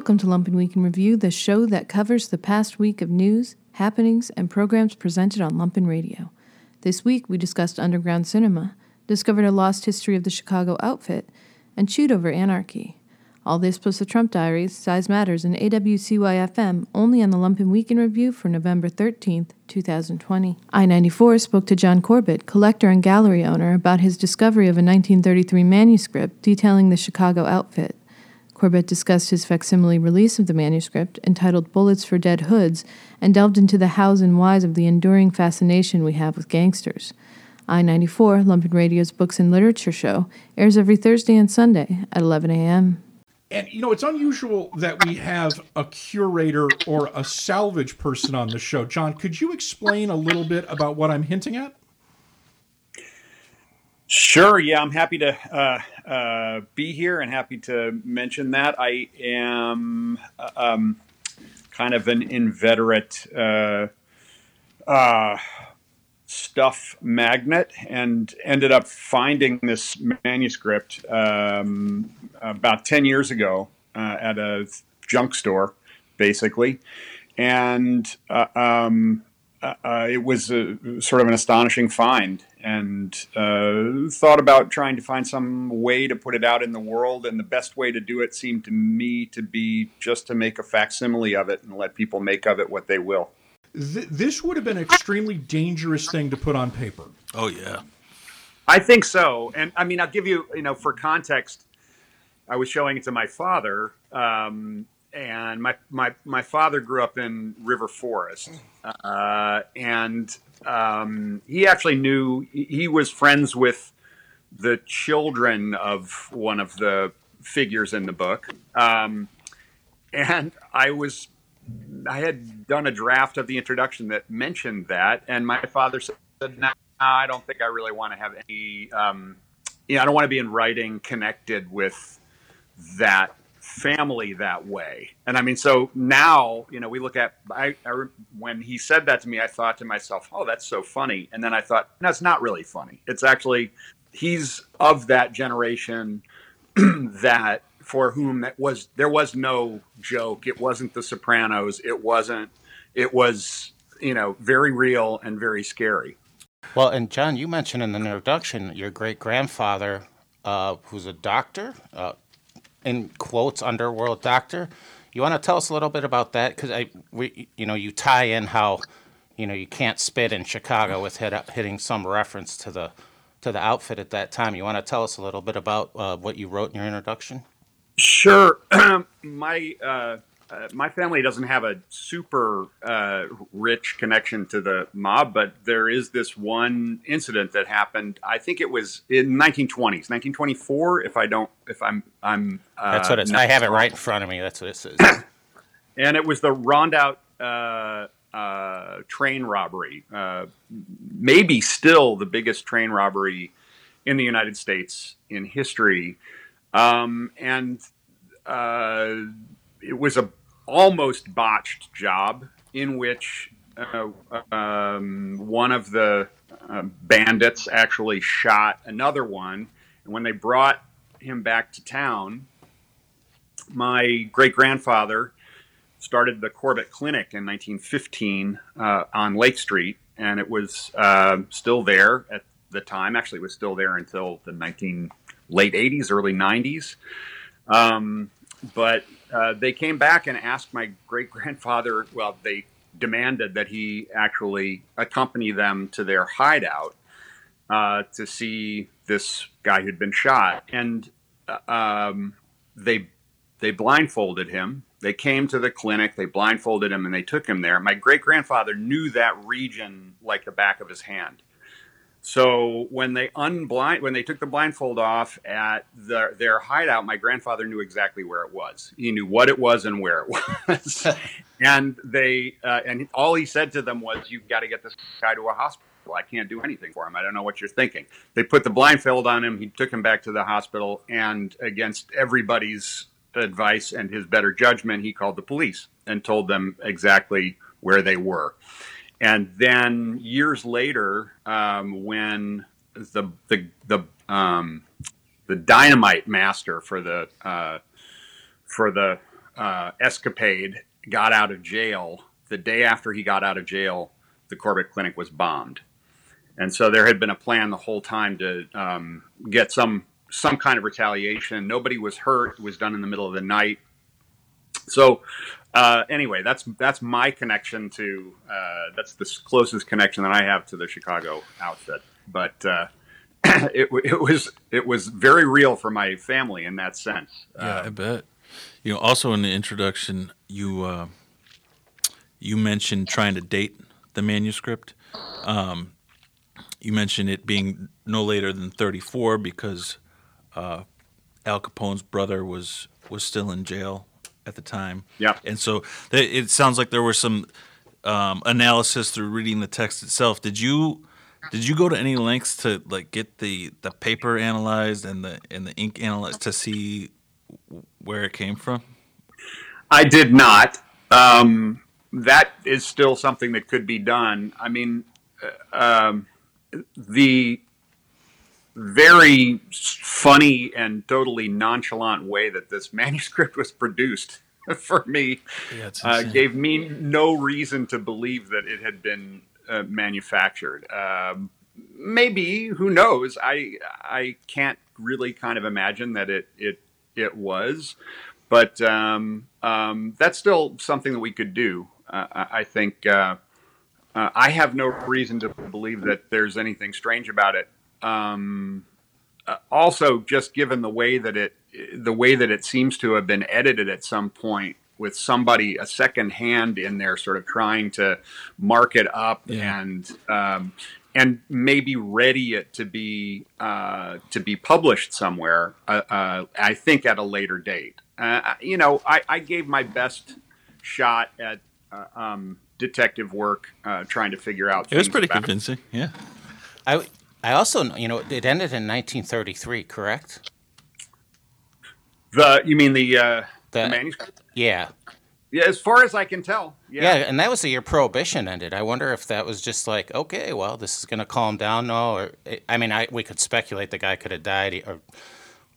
Welcome to Lumpen Week in Review, the show that covers the past week of news, happenings, and programs presented on Lumpen Radio. This week, we discussed underground cinema, discovered a lost history of the Chicago outfit, and chewed over anarchy. All this plus the Trump Diaries, Size Matters, and AWCY FM only on the Lumpen Week in Review for November 13th, 2020. I 94 spoke to John Corbett, collector and gallery owner, about his discovery of a 1933 manuscript detailing the Chicago outfit. Corbett discussed his facsimile release of the manuscript, entitled Bullets for Dead Hoods, and delved into the hows and whys of the enduring fascination we have with gangsters. I 94, Lumpen Radio's Books and Literature Show, airs every Thursday and Sunday at 11 a.m. And you know, it's unusual that we have a curator or a salvage person on the show. John, could you explain a little bit about what I'm hinting at? Sure. Yeah, I'm happy to uh, uh, be here and happy to mention that. I am uh, um, kind of an inveterate uh, uh, stuff magnet and ended up finding this manuscript um, about 10 years ago uh, at a junk store, basically. And uh, um, uh, uh it was a, sort of an astonishing find and uh, thought about trying to find some way to put it out in the world. And the best way to do it seemed to me to be just to make a facsimile of it and let people make of it what they will th- this would have been an extremely dangerous thing to put on paper. Oh yeah, I think so. And I mean, I'll give you, you know, for context, I was showing it to my father, um, and my my my father grew up in River Forest, uh, and um, he actually knew he was friends with the children of one of the figures in the book. Um, and I was I had done a draft of the introduction that mentioned that, and my father said, "No, I don't think I really want to have any. Um, you know, I don't want to be in writing connected with that family that way." And I mean, so now, you know, we look at I, I when he said that to me, I thought to myself, "Oh, that's so funny," and then I thought, "No, it's not really funny. It's actually." He's of that generation that for whom that was there was no joke. It wasn't The Sopranos. It wasn't. It was you know very real and very scary. Well, and John, you mentioned in the introduction your great grandfather, uh, who's a doctor, uh, in quotes, underworld doctor. You want to tell us a little bit about that? Because I, we, you know, you tie in how, you know, you can't spit in Chicago with hit, hitting some reference to the to the outfit at that time. You want to tell us a little bit about uh, what you wrote in your introduction? Sure. my uh, uh, my family doesn't have a super uh, rich connection to the mob, but there is this one incident that happened. I think it was in 1920s, 1924. If I don't, if I'm, I'm. Uh, That's what it's. I have it right in front of me. That's what it says. and it was the Rondout uh, uh, train robbery. maybe still the biggest train robbery in the United States in history. Um, and uh, it was a almost botched job in which uh, um, one of the uh, bandits actually shot another one. And when they brought him back to town, my great grandfather started the Corbett Clinic in 1915 uh, on Lake Street, and it was uh, still there at the time. Actually, it was still there until the 19 late 80s, early 90s. Um, but uh, they came back and asked my great grandfather, well, they demanded that he actually accompany them to their hideout uh, to see this guy who'd been shot. And uh, um, they, they blindfolded him. They came to the clinic, they blindfolded him, and they took him there. My great grandfather knew that region like the back of his hand. So when they unblind, when they took the blindfold off at the, their hideout, my grandfather knew exactly where it was. He knew what it was and where it was. and they, uh, and all he said to them was, "You've got to get this guy to a hospital. I can't do anything for him. I don't know what you're thinking." They put the blindfold on him. He took him back to the hospital, and against everybody's advice and his better judgment, he called the police and told them exactly where they were. And then years later, um, when the the the um, the dynamite master for the uh, for the uh, escapade got out of jail, the day after he got out of jail, the Corbett Clinic was bombed. And so there had been a plan the whole time to um, get some some kind of retaliation. Nobody was hurt. It was done in the middle of the night. So uh, anyway, that's that's my connection to uh, that's the closest connection that I have to the Chicago outfit. But uh, it, it was it was very real for my family in that sense. Yeah, I bet. You know, also in the introduction, you uh, you mentioned trying to date the manuscript. Um, you mentioned it being no later than 34 because uh, Al Capone's brother was was still in jail at the time. Yeah. And so it sounds like there was some um, analysis through reading the text itself. Did you did you go to any lengths to like get the the paper analyzed and the and the ink analyzed to see where it came from? I did not. Um, that is still something that could be done. I mean, uh, um, the very funny and totally nonchalant way that this manuscript was produced for me Yeah, uh, gave me no reason to believe that it had been uh, manufactured. Um, maybe who knows? I I can't really kind of imagine that it it it was, but um, um, that's still something that we could do. Uh, I I think uh, uh, I have no reason to believe that there's anything strange about it. Um, uh, also, just given the way that it the way that it seems to have been edited at some point with somebody a second hand in there, sort of trying to mark it up Yeah. and um, and maybe ready it to be uh, to be published somewhere. Uh, uh, I think at a later date. Uh, you know, I, I gave my best shot at uh, um, detective work, uh, trying to figure out. It was pretty about- convincing. Yeah. I I also you know it ended in 1933, correct? The you mean the uh, the The- manuscript? Yeah. Yeah, as far as I can tell. Yeah, Yeah. and that was the year Prohibition ended. I wonder if that was just like, okay, well, this is going to calm down. No, or I mean, I we could speculate the guy could have died or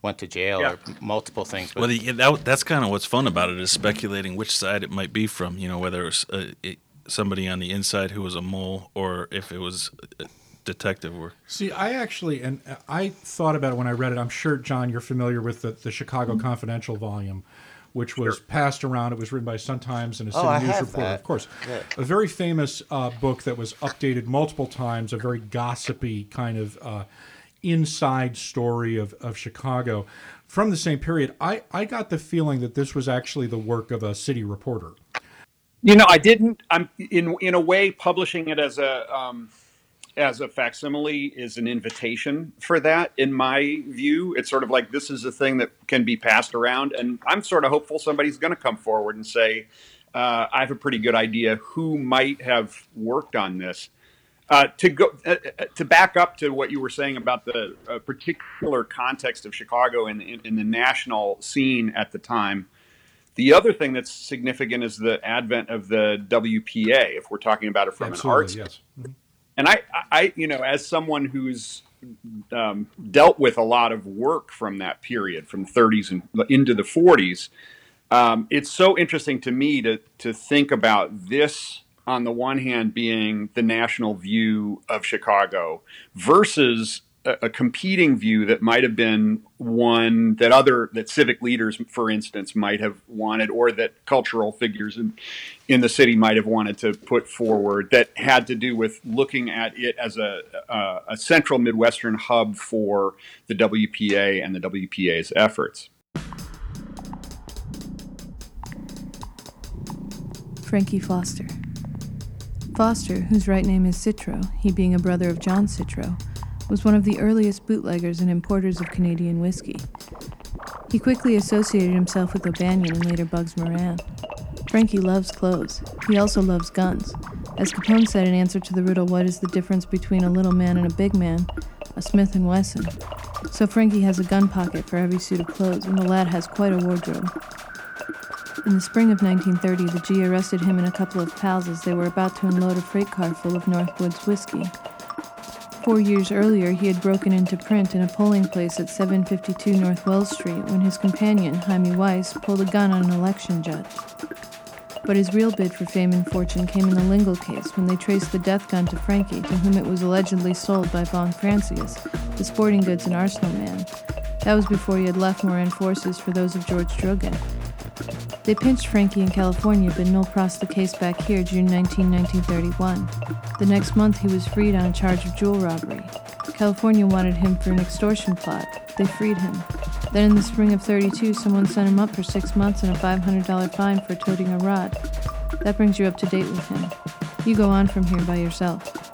went to jail Yeah. or multiple things. But Well, the, that, that's kind of what's fun about it is speculating which side it might be from. You know, whether it's uh, it, somebody on the inside who was a mole or if it was uh, detective work. See, I actually, and I thought about it when I read it. I'm sure, John, you're familiar with the, the Chicago Confidential volume, which was passed around. It was written by Sun Times and a city Oh, news have reporter, that. of course. A very famous uh, book that was updated multiple times, a very gossipy kind of uh, inside story of, of Chicago. From the same period, I, I got the feeling that this was actually the work of a city reporter. You know, I didn't. I'm in in a way publishing it as a um, as a facsimile is an invitation for that. In my view, it's sort of like this is a thing that can be passed around, and I'm sort of hopeful somebody's going to come forward and say, uh, "I have a pretty good idea who might have worked on this." Uh, to go uh, uh, to back up to what you were saying about the uh, particular context of Chicago in, in in the national scene at the time. The other thing that's significant is the advent of the WPA. If we're talking about it from an arts, yes. And I, I, you know, as someone who's um, dealt with a lot of work from that period, from 30s and into the 40s, um, it's so interesting to me to to think about this on the one hand being the national view of Chicago versus a, competing view that might have been one that other that civic leaders, for instance, might have wanted, or that cultural figures in in the city might have wanted to put forward that had to do with looking at it as a, a, a central Midwestern hub for the WPA and the WPA's efforts. Frankie Foster. Foster, whose right name is Citro, he being a brother of John Citro, was one of the earliest bootleggers and importers of Canadian whiskey. He quickly associated himself with O'Banion and later Bugs Moran. Frankie loves clothes. He also loves guns. As Capone said in answer to the riddle, What is the difference between a little man and a big man? A Smith and Wesson. So Frankie has a gun pocket for every suit of clothes, and the lad has quite a wardrobe. In the spring of 1930, the G arrested him and a couple of pals as they were about to unload a freight car full of Northwoods whiskey. Four years earlier, he had broken into print in a polling place at 752 North Wells Street when his companion, Hymie Weiss, pulled a gun on an election judge. But his real bid for fame and fortune came in the Lingle case when they traced the death gun to Frankie, to whom it was allegedly sold by Von Frantzius, the sporting goods and arsenal man. That was before he had left Moran Forces for those of George Drogan. They pinched Frankie in California, but nolle prossed the case back here June 19, 1931. The next month, he was freed on a charge of jewel robbery. California wanted him for an extortion plot. They freed him. Then in the spring of 32, someone sent him up for six months and a $500 fine for toting a rod. That brings you up to date with him. You go on from here by yourself.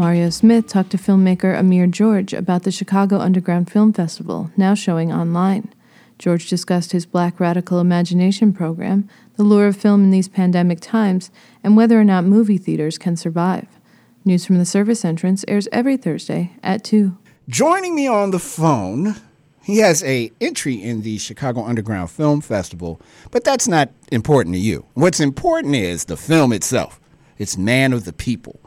Mario Smith talked to filmmaker Amir George about the Chicago Underground Film Festival, now showing online. George discussed his Black Radical Imagination program, the lure of film in these pandemic times, and whether or not movie theaters can survive. News from the service entrance airs every Thursday at 2. Joining me on the phone, he has a entry in the Chicago Underground Film Festival, but that's not important to you. What's important is the film itself. It's Man of the People.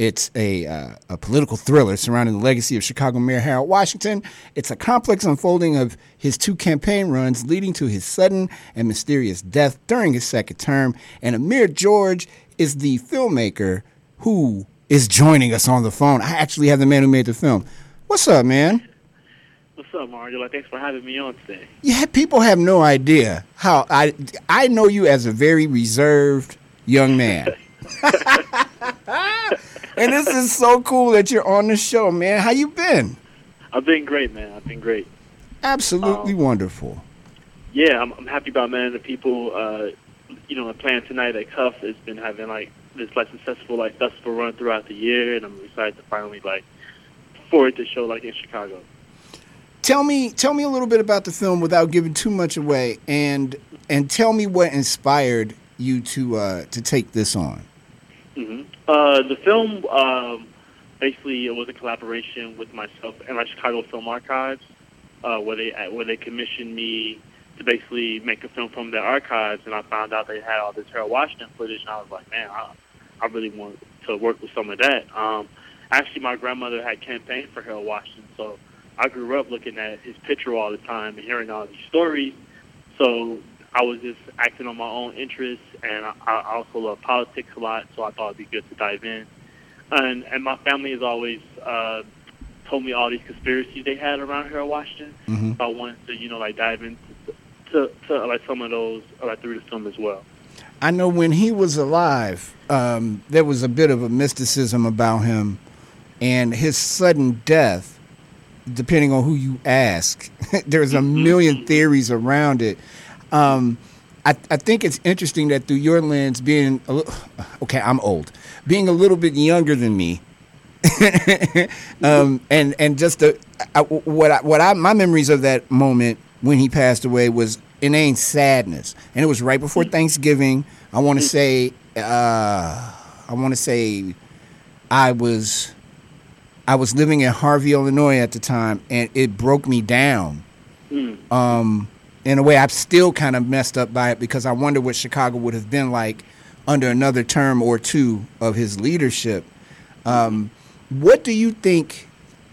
It's a, uh, a political thriller surrounding the legacy of Chicago Mayor Harold Washington. It's a complex unfolding of his two campaign runs, leading to his sudden and mysterious death during his second term. And Amir George is the filmmaker who is joining us on the phone. I actually have the man who made the film. What's up, man? What's up, Mario? Thanks for having me on today. Yeah, people have no idea how I I know you as a very reserved young man. and this is so cool that you're on the show, man. How you been? I've been great, man. I've been great. Absolutely Um, wonderful. Yeah, I'm, I'm happy about man. The people, uh, you know, playing tonight at Cuff has been having like this like successful like festival run throughout the year, and I'm excited to finally like forward the show like in Chicago. Tell me, tell me a little bit about the film without giving too much away, and and tell me what inspired you to uh, to take this on. Hmm Uh, the film um, basically it was a collaboration with myself and my Chicago Film Archives, uh, where they where they commissioned me to basically make a film from their archives, and I found out they had all this Harold Washington footage, and I was like, man, I, I really want to work with some of that. Um, actually, my grandmother had campaigned for Harold Washington, so I grew up looking at his picture all the time and hearing all these stories. So I was just acting on my own interests, and I, I also love politics a lot. So I thought it'd be good to dive in. And and my family has always uh, told me all these conspiracies they had around here in Washington. Mhm. So I wanted to, you know, like dive into to, to like some of those like through the film as well. I know when he was alive, um, there was a bit of a mysticism about him, and his sudden death. Depending on who you ask, there's a million theories around it. Um, I, I think it's interesting that through your lens, being a little, okay, I'm old, being a little bit younger than me, um, and and just the I, what I, what I my memories of that moment when he passed away was inane sadness, and it was right before Thanksgiving. I want to say, uh, I want to say, I was I was living in Harvey, Illinois at the time, and it broke me down. Um, in a way, I'm still kind of messed up by it because I wonder what Chicago would have been like under another term or two of his leadership. Um, what do you think?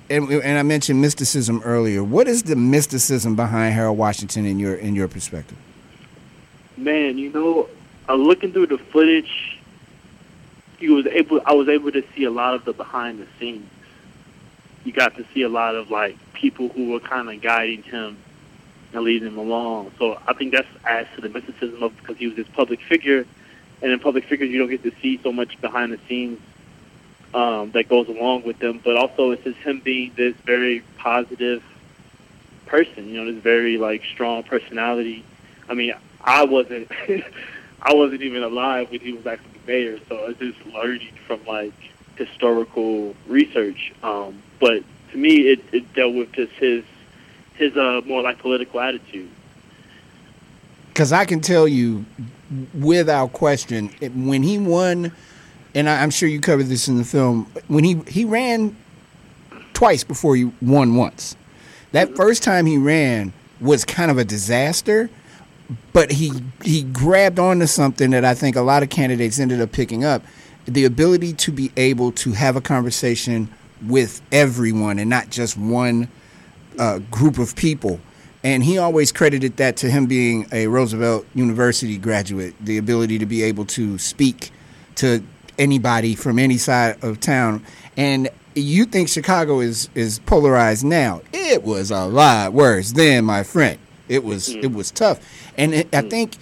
And, and I mentioned mysticism earlier. What is the mysticism behind Harold Washington in your in your perspective? Man, you know, uh, looking through the footage, you was able. I was able to see a lot of the behind the scenes. You got to see a lot of like people who were kind of guiding him and leading him along. So I think that's adds to the mysticism of because he was this public figure, and in public figures you don't get to see so much behind the scenes um, that goes along with them. But also it's just him being this very positive person. You know, this very like strong personality. I mean, I wasn't I wasn't even alive when he was actually mayor, so I was just learning from like historical research. Um, but to me, it, it dealt with just his his uh, more like political attitude. Because I can tell you, without question, when he won, and I, I'm sure you covered this in the film, when he he ran twice before he won once. That first time he ran was kind of a disaster, but he he grabbed onto something that I think a lot of candidates ended up picking up: the ability to be able to have a conversation with everyone and not just one uh, group of people. And he always credited that to him being a Roosevelt University graduate, the ability to be able to speak to anybody from any side of town. And you think Chicago is is polarized now? It was a lot worse then, my friend. It was it was tough, and it, I think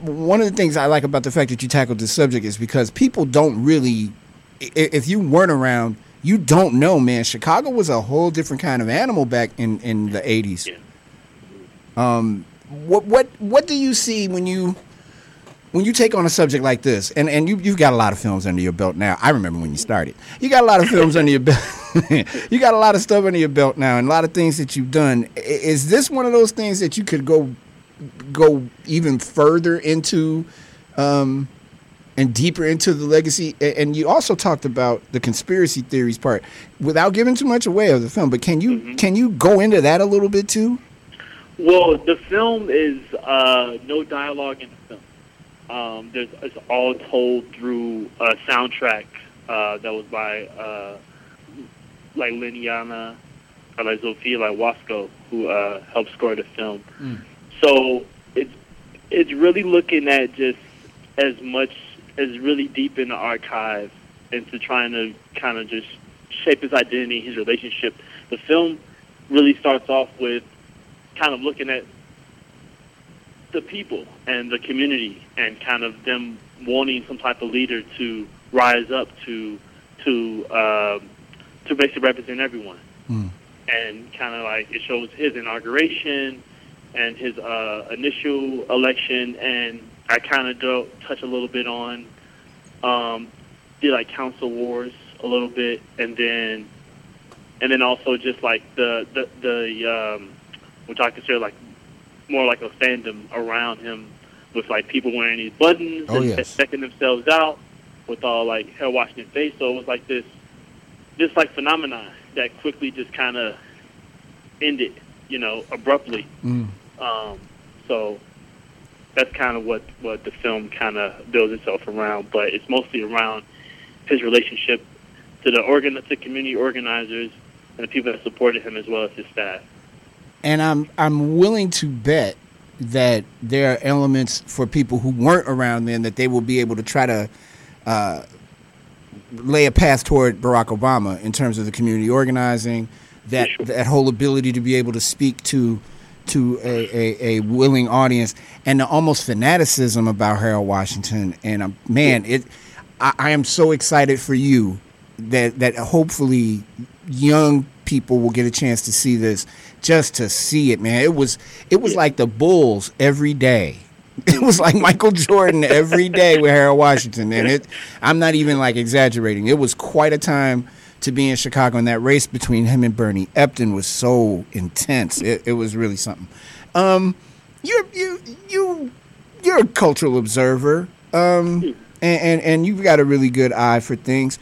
one of the things I like about the fact that you tackled this subject is because people don't really, if you weren't around, you don't know, man. Chicago was a whole different kind of animal back in in the eighties. Yeah. Um, what what what do you see when you when you take on a subject like this? And and you you've got a lot of films under your belt now. I remember when you started. You got a lot of films under your belt. you got a lot of stuff under your belt now, and a lot of things that you've done. Is this one of those things that you could go go even further into? Um, and deeper into the legacy. And you also talked about the conspiracy theories part, without giving too much away of the film. But can you can you go into that a little bit too? Well, the film is uh, no dialogue in the film. Um, there's it's all told through a soundtrack uh, that was by uh, like Liniana or like Zofia like Wasco, who uh, helped score the film. So it's it's really looking at just as much as really deep in the archive into trying to kind of just shape his identity, his relationship. The film really starts off with kind of looking at the people and the community and kind of them wanting some type of leader to rise up to to um, to basically represent everyone and kind of like it shows his inauguration and his uh, initial election and I kind of do touch a little bit on um, the like council wars a little bit and then and then also just like the the the um, which I consider like more like a fandom around him with like people wearing these buttons Oh, and yes. checking themselves out with all like hair washing Washington face. So it was like this this like phenomenon that quickly just kind of ended, you know, abruptly. Mm. Um, so that's kind of what what the film kind of builds itself around, but it's mostly around his relationship to the organ to community organizers and the people that supported him as well as his staff. And I'm I'm willing to bet that there are elements for people who weren't around then that they will be able to try to uh, lay a path toward Barack Obama in terms of the community organizing, that Sure. that whole ability to be able to speak to to a, a, a willing audience, and the almost fanaticism about Harold Washington. And um, man, it I, I am so excited for you that that hopefully young people will get a chance to see this just to see it man. It was it was like the bulls every day. It was like michael jordan every day with harold washington. And it i'm not even like exaggerating. It was quite a time to be in chicago and that race between him and bernie epton was so intense. It, it was really something. Um you're you you you're a cultural observer um and, and and you've got a really good eye for things.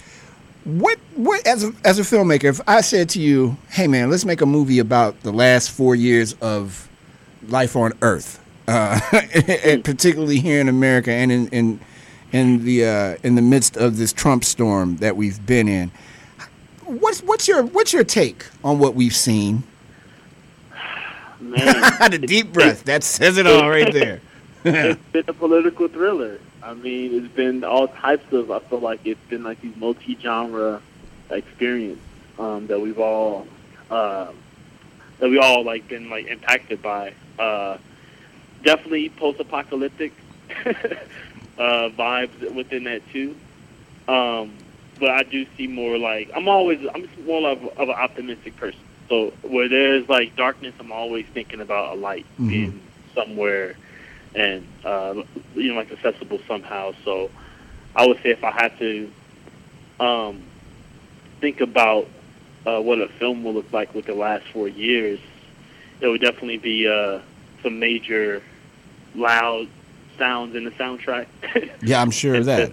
What what as a as a filmmaker, if I said to you, "Hey man, let's make a movie about the last four years of life on Earth," uh, and particularly here in America and in in in the uh, in the midst of this Trump storm that we've been in, what's what's your what's your take on what we've seen? Man, the deep breath that says it all right there. it's been a political thriller. I mean, it's been all types of. I feel like it's been like these multi-genre experience um, that we've all uh, that we all like been like impacted by. Uh, definitely post-apocalyptic uh, vibes within that too. Um, but I do see more like I'm always I'm just more of, of an optimistic person. So where there's like darkness, I'm always thinking about a light Mhm. being somewhere and uh, you know like accessible somehow. So I would say if I had to um, think about uh, what a film will look like with the last four years, it would definitely be uh, some major loud sounds in the soundtrack. Yeah, I'm sure of that.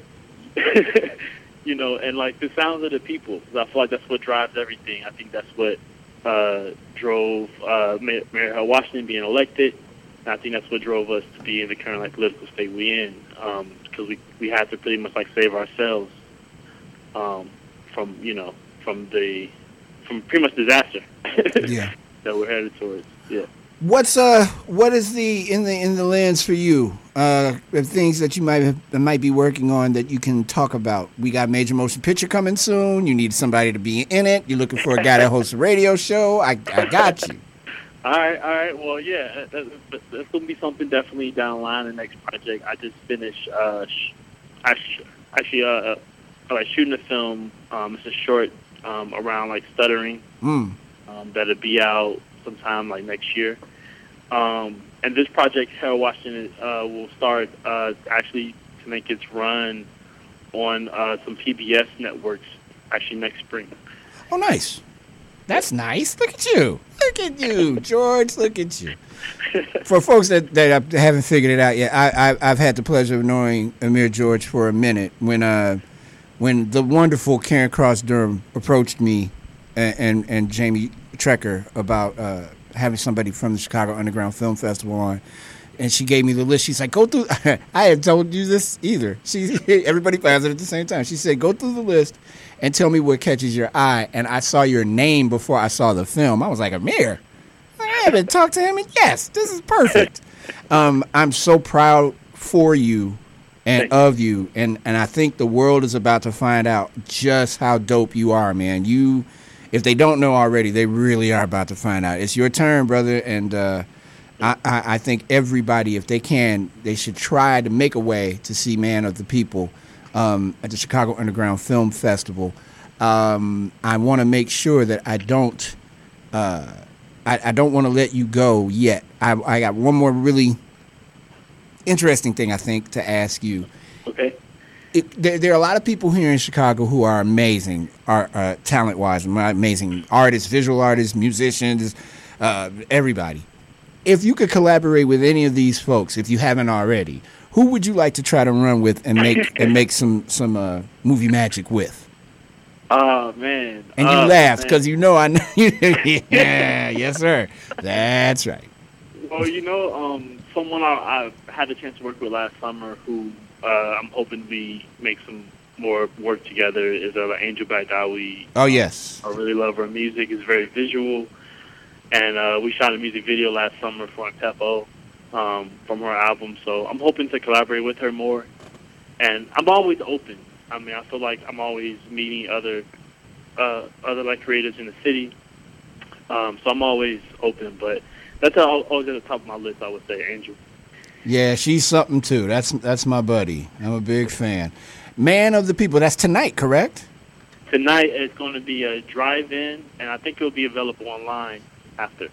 you know, and like the sounds of the people. 'cause I feel like that's what drives everything. I think that's what uh, drove uh, Mayor Mayor Washington being elected. And I think that's what drove us to be in the current like political state we in, because we we had to pretty much like save ourselves um, from you know from the from pretty much disaster Yeah. that we're headed towards. Yeah. What's uh what is the in the in the lens for you? Uh things that you might have, might be working on that you can talk about. We got major motion picture coming soon. You need somebody to be in it. You're looking for a guy that hosts a radio show. I I got you. All right, all right. Well, yeah, that, that, that's gonna be something definitely down the line. The next project, I just finished. Uh, sh- I sh- actually, uh, uh, like shooting a film. Um, it's a short um, around like stuttering. Mm. Um, that'll be out sometime like next year. Um, and this project, Harold Washington, uh, will start uh, actually to make its run on uh, some PBS networks actually next spring. Oh nice. That's nice. Look at you. Look at you, George. Look at you. For folks that, that haven't figured it out yet, I, I I've had the pleasure of knowing Amir George for a minute. When uh when the wonderful Karen Cross Durham approached me and and, and Jamie Trecker about uh, having somebody from the Chicago Underground Film Festival on. And she gave me the list. She's like, "Go through." I had told you this either. She, everybody finds it at the same time. She said, "Go through the list and tell me what catches your eye." And I saw your name before I saw the film. I was like, "Amir, I haven't talked to him, and yes, this is perfect." um, I'm so proud for you and of you, and and I think the world is about to find out just how dope you are, man. You, if they don't know already, they really are about to find out. It's your turn, brother, and. Uh, I, I, I think everybody, if they can, they should try to make a way to see Man of the People um, at the Chicago Underground Film Festival. Um, I want to make sure that I don't, uh, I, I don't want to let you go yet. I, I got one more really interesting thing I think to ask you. Okay. It, there, there are a lot of people here in Chicago who are amazing, are uh, talent wise, amazing artists, visual artists, musicians, uh, everybody. If you could collaborate with any of these folks, if you haven't already, who would you like to try to run with and make and make some some uh, movie magic with? Oh man. And you Oh, laughed because you know I know. yeah, yes, sir. That's right. Well, you know, um, someone I, I had the chance to work with last summer who uh, I'm hoping we make some more work together is uh, Angel Bat Dawid. Oh yes. I really love her music. It's very visual, and uh, we shot a music video last summer for Antepo um, from her album. So I'm hoping to collaborate with her more, and I'm always open. I mean, I feel like I'm always meeting other uh, other like creators in the city. Um, so I'm always open, but that's al- always at the top of my list. I would say Angel. Yeah, she's something too. That's that's my buddy. I'm a big fan. Man of the People. That's tonight, correct? Tonight it's going to be a drive-in, and I think it'll be available online after.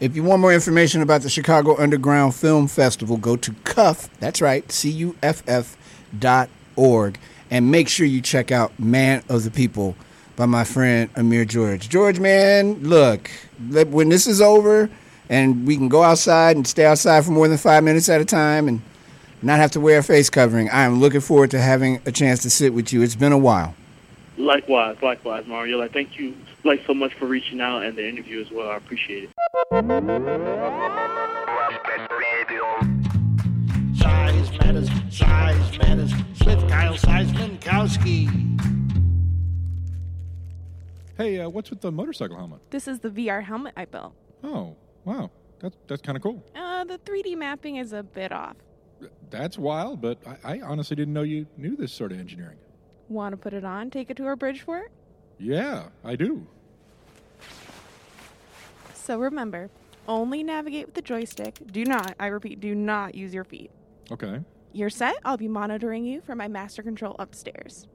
If you want more information about the Chicago Underground Film Festival, go to Cuff. That's right, C U F F dot org, and make sure you check out Man of the People by my friend Amir George. George, man, look, when this is over and we can go outside and stay outside for more than five minutes at a time and not have to wear a face covering, I am looking forward to having a chance to sit with you. It's been a while. Likewise, likewise, Mario. Like, thank you, like, so much for reaching out and the interview as well. I appreciate it. Size matters, size matters. With Kyle Seismankowski. Hey, uh, what's with the motorcycle helmet? This is the VR helmet I built. Oh, wow. That's, that's kind of cool. Uh, the 3D mapping is a bit off. That's wild, but I, I honestly didn't know you knew this sort of engineering. Want to put it on? Take it to our bridge for it? Yeah, I do. So remember, only navigate with the joystick. Do not, I repeat, do not use your feet. Okay. You're set. I'll be monitoring you from my master control upstairs.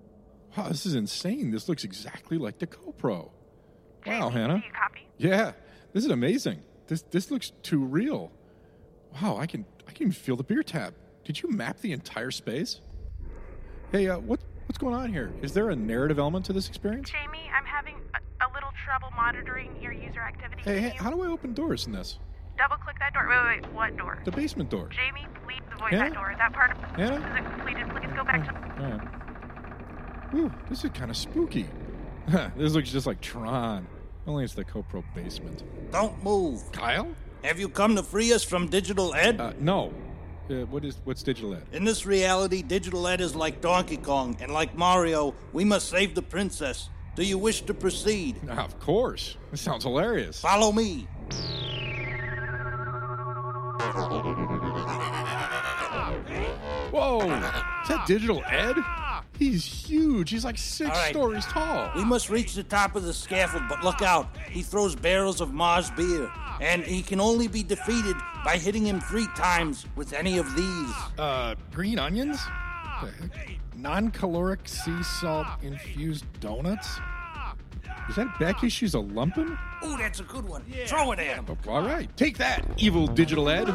Wow, this is insane. This looks exactly like the Co-Pro. Wow, Hannah. you copy? Yeah, this is amazing. This this looks too real. Wow, I can I can even feel the beer tap. Did you map the entire space? Hey, uh, what what's going on here? Is there a narrative element to this experience? Jamie, I'm having a, a little trouble monitoring your user activity. Hey, hey, how do I open doors in this? double click that door? Wait, wait, wait. What door? The basement door. Jamie, please avoid Hannah? that door. That part of the Hannah? isn't completed. Please go back to. All right. Whew, this is kind of spooky. this looks just like Tron. Only it's the Co-Pro basement. Don't move. Kyle? Have you come to free us from digital ed? Uh, no. Uh, what is what's digital ed? In this reality, digital ed is like Donkey Kong, and like Mario, we must save the princess. Do you wish to proceed? Ah, of course. This sounds hilarious. Follow me. Whoa! Is that digital ed? He's huge. He's like six right. stories tall. We must reach the top of the scaffold, but look out. He throws barrels of Marz beer, and he can only be defeated by hitting him three times with any of these. Uh, green onions? Non-caloric sea salt infused donuts? Is that back issues a Lumpen? Ooh, that's a good one. Throw it at him. Oh, all right, take that, evil digital ed.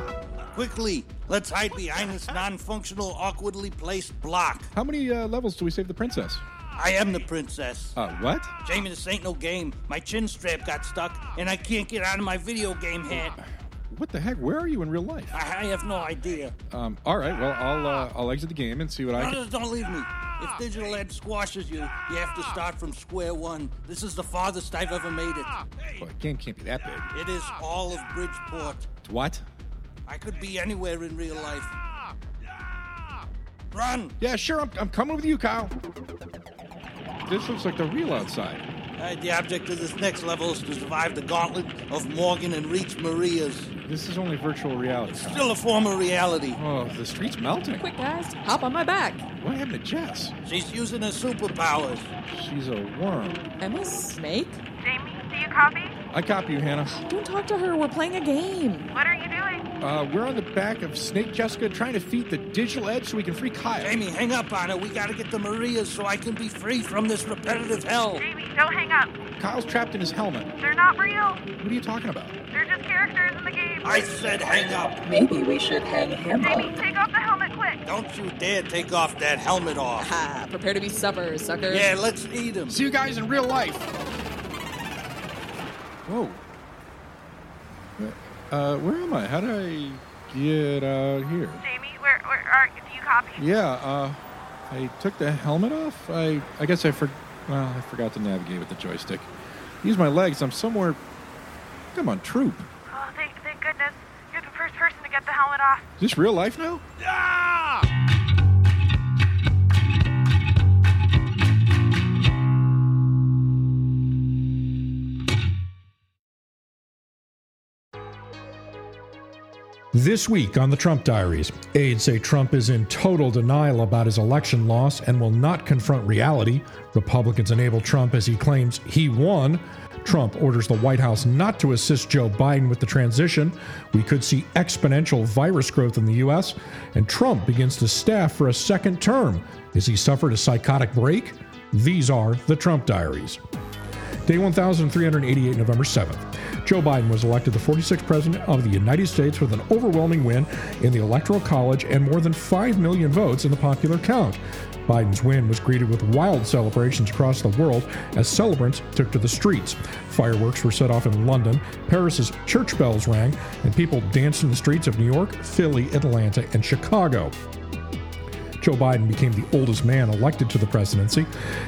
Quickly, let's hide behind this non functional, awkwardly placed block. How many uh, levels do we save the princess? I am the princess. Uh, what? Jamie, this ain't no game. My chin strap got stuck, and I can't get out of my video game hat. What the heck? Where are you in real life? I I have no idea. Um, all right, well, I'll uh, I'll exit the game and see what I can. no, don't leave me. If digital ed squashes you, you have to start from square one. This is the farthest I've ever made it. The game can't be that big. It is all of Bridgeport. What? I could be anywhere in real life. Run! Yeah, sure. I'm, I'm coming with you, Kyle. This looks like the real outside. Alright, the object of this next level is to survive the gauntlet of Morgan and Reach Maria's. This is only virtual reality. Kyle. Still a form of reality. Oh, the street's melting. Quick, guys, hop on my back. What happened to Jess? She's using her superpowers. She's a worm. Emma Snake? Jamie, do you copy? I copy you, Hannah. Don't talk to her. We're playing a game. What are you doing? Uh, we're on the back of Snake Jessica trying to feed the digital edge so we can free Kyle. Jamie, hang up on her. We gotta get to Maria's so I can be free from this repetitive hell. Jamie, don't hang up. Kyle's trapped in his helmet. They're not real. What are you talking about? They're just characters in the game. I said hang up. Maybe we should hang him Jamie, up. take off the helmet quick. Don't you dare take off that helmet off. Ha! Prepare to be supper, suckers. Yeah, let's eat him. See you guys in real life. Whoa. Uh, where am I? How did I get out here? Jamie, where, where are do you copy? Yeah, uh, I took the helmet off. I, I guess I for, well, I forgot to navigate with the joystick. Use my legs. I'm somewhere. Come on, troop. Oh, thank, thank goodness. You're the first person to get the helmet off. Is this real life now? This week on the Trump Diaries, aides say Trump is in total denial about his election loss and will not confront reality. Republicans enable Trump as he claims he won. Trump orders the White House not to assist Joe Biden with the transition. We could see exponential virus growth in the U.S. And Trump begins to staff for a second term. Has he suffered a psychotic break? These are the Trump Diaries. Day 1388, November 7th. Joe Biden was elected the 46th President of the United States with an overwhelming win in the Electoral College and more than 5 million votes in the popular count. Biden's win was greeted with wild celebrations across the world as celebrants took to the streets. Fireworks were set off in London, Paris's church bells rang, and people danced in the streets of New York, Philly, Atlanta, and Chicago. Joe Biden became the oldest man elected to the presidency.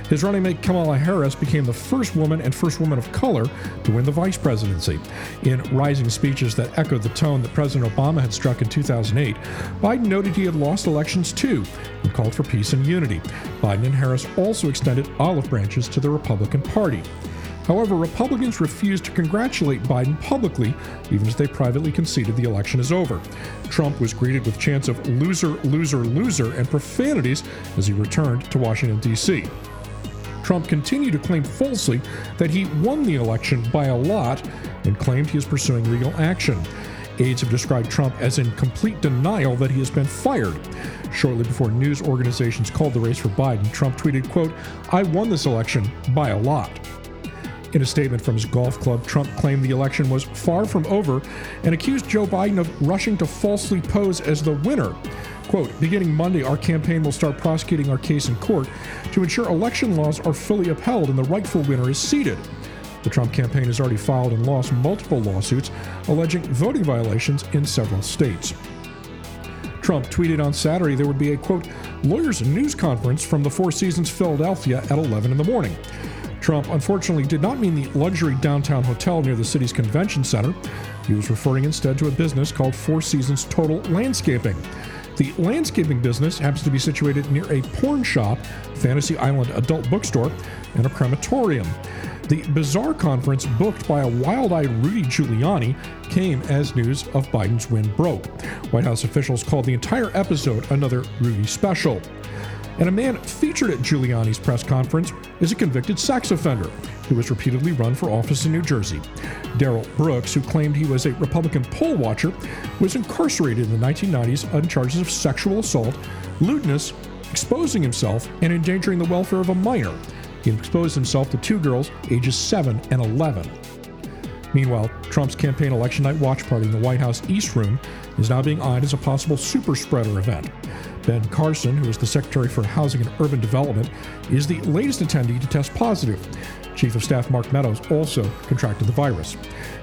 His running mate Kamala Harris became the first woman and first woman of color to win the vice presidency. In rising speeches that echoed the tone that President Obama had struck in 2008, Biden noted he had lost elections too and called for peace and unity. Biden and Harris also extended olive branches to the Republican Party. However, Republicans refused to congratulate Biden publicly, even as they privately conceded the election is over. Trump was greeted with chants of loser, loser, loser, and profanities as he returned to Washington, D.C. Trump continued to claim falsely that he won the election by a lot and claimed he is pursuing legal action. Aides have described Trump as in complete denial that he has been fired. Shortly before news organizations called the race for Biden, Trump tweeted, quote, I won this election by a lot. In a statement from his golf club, Trump claimed the election was far from over and accused Joe Biden of rushing to falsely pose as the winner. Quote, beginning Monday, our campaign will start prosecuting our case in court to ensure election laws are fully upheld and the rightful winner is seated. The Trump campaign has already filed and lost multiple lawsuits alleging voting violations in several states. Trump tweeted on Saturday there would be a quote, lawyers' news conference from the Four Seasons Philadelphia at 11 in the morning. Trump unfortunately did not mean the luxury downtown hotel near the city's convention center. He was referring instead to a business called Four Seasons Total Landscaping. The landscaping business happens to be situated near a porn shop, Fantasy Island adult bookstore, and a crematorium. The bizarre conference booked by a wild eyed Rudy Giuliani came as news of Biden's win broke. White House officials called the entire episode another Rudy special. And a man featured at Giuliani's press conference is a convicted sex offender who was repeatedly run for office in New Jersey. Daryl Brooks, who claimed he was a Republican poll watcher, was incarcerated in the 1990s on charges of sexual assault, lewdness, exposing himself, and endangering the welfare of a minor. He exposed himself to two girls, ages 7 and 11. Meanwhile, Trump's campaign election night watch party in the White House East Room is now being eyed as a possible super spreader event. Ben Carson, who is the Secretary for Housing and Urban Development, is the latest attendee to test positive. Chief of Staff Mark Meadows also contracted the virus.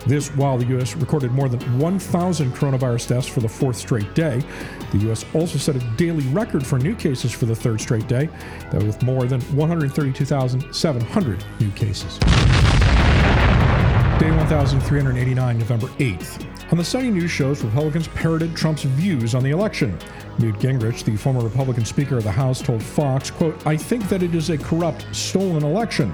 This while the U.S. recorded more than 1,000 coronavirus deaths for the fourth straight day. The U.S. also set a daily record for new cases for the third straight day, that with more than 132,700 new cases. Day 1389, November 8th. On the Sunday news shows, Republicans parroted Trump's views on the election. Newt Gingrich, the former Republican Speaker of the House, told Fox, quote, I think that it is a corrupt, stolen election.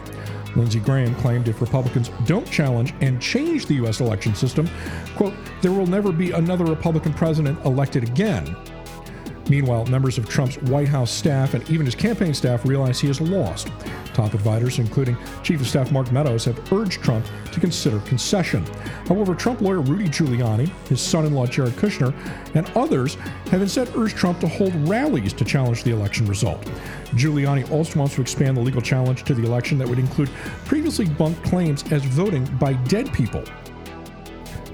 Lindsey Graham claimed if Republicans don't challenge and change the U.S. election system, quote, there will never be another Republican president elected again. Meanwhile, members of Trump's White House staff and even his campaign staff realize he has lost. Top advisors, including Chief of Staff Mark Meadows, have urged Trump to consider concession. However, Trump lawyer Rudy Giuliani, his son in law Jared Kushner, and others have instead urged Trump to hold rallies to challenge the election result. Giuliani also wants to expand the legal challenge to the election that would include previously bunked claims as voting by dead people.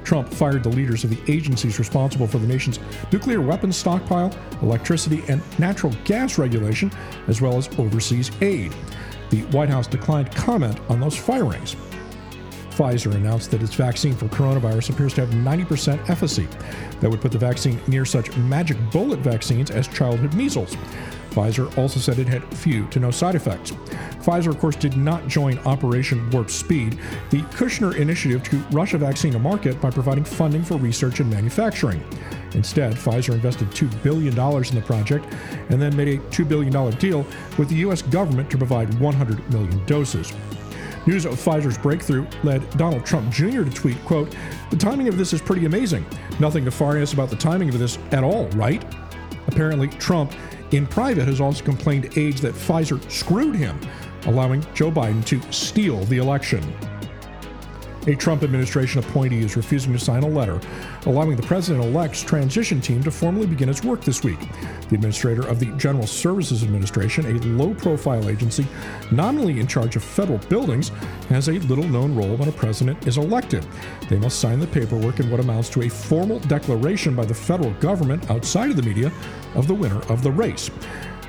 Trump fired the leaders of the agencies responsible for the nation's nuclear weapons stockpile, electricity and natural gas regulation, as well as overseas aid. The White House declined comment on those firings. Pfizer announced that its vaccine for coronavirus appears to have 90% efficacy. That would put the vaccine near such magic bullet vaccines as childhood measles. Pfizer also said it had few to no side effects. Pfizer, of course, did not join Operation Warp Speed, the Kushner initiative to rush a vaccine to market by providing funding for research and manufacturing. Instead, Pfizer invested $2 billion in the project and then made a $2 billion deal with the U.S. government to provide 100 million doses. News of Pfizer's breakthrough led Donald Trump Jr. to tweet, quote, The timing of this is pretty amazing. Nothing nefarious about the timing of this at all, right? Apparently, Trump, in private, has also complained aides that Pfizer screwed him, allowing Joe Biden to steal the election. A Trump administration appointee is refusing to sign a letter allowing the president elect's transition team to formally begin its work this week. The administrator of the General Services Administration, a low profile agency nominally in charge of federal buildings, has a little known role when a president is elected. They must sign the paperwork in what amounts to a formal declaration by the federal government outside of the media of the winner of the race.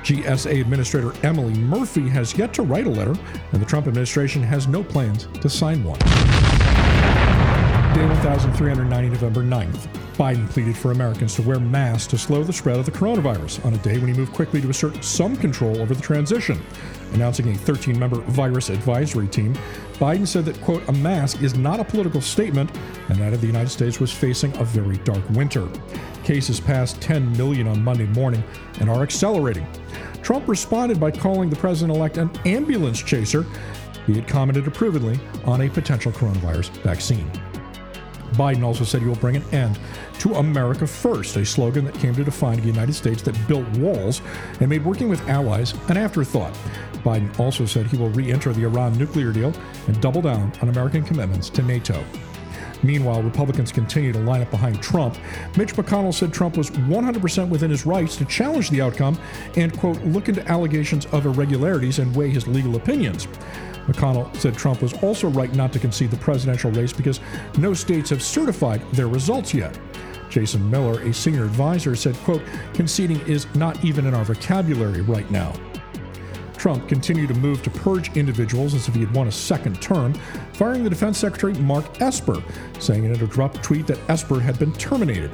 GSA Administrator Emily Murphy has yet to write a letter, and the Trump administration has no plans to sign one. Day 1390, November 9th. Biden pleaded for Americans to wear masks to slow the spread of the coronavirus on a day when he moved quickly to assert some control over the transition. Announcing a 13 member virus advisory team, Biden said that, quote, a mask is not a political statement and that the United States was facing a very dark winter. Cases passed 10 million on Monday morning and are accelerating. Trump responded by calling the president elect an ambulance chaser. He had commented approvingly on a potential coronavirus vaccine. Biden also said he will bring an end to America First, a slogan that came to define a United States that built walls and made working with allies an afterthought. Biden also said he will re enter the Iran nuclear deal and double down on American commitments to NATO. Meanwhile, Republicans continue to line up behind Trump. Mitch McConnell said Trump was 100% within his rights to challenge the outcome and, quote, look into allegations of irregularities and weigh his legal opinions. McConnell said Trump was also right not to concede the presidential race because no states have certified their results yet. Jason Miller, a senior advisor, said, quote, conceding is not even in our vocabulary right now. Trump continued to move to purge individuals as if he had won a second term, firing the defense secretary Mark Esper, saying in an abrupt tweet that Esper had been terminated.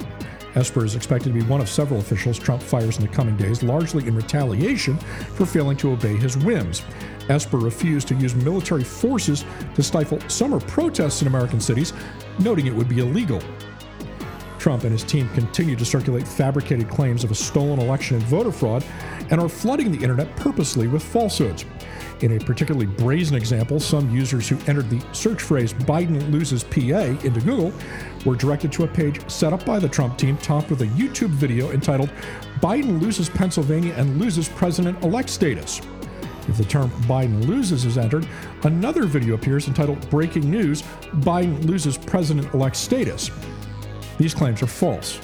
Esper is expected to be one of several officials Trump fires in the coming days, largely in retaliation for failing to obey his whims. Esper refused to use military forces to stifle summer protests in American cities, noting it would be illegal. Trump and his team continue to circulate fabricated claims of a stolen election and voter fraud and are flooding the internet purposely with falsehoods. In a particularly brazen example, some users who entered the search phrase Biden loses PA into Google were directed to a page set up by the Trump team topped with a YouTube video entitled Biden loses Pennsylvania and loses president elect status. If the term Biden loses is entered, another video appears entitled Breaking News Biden loses president elect status. These claims are false.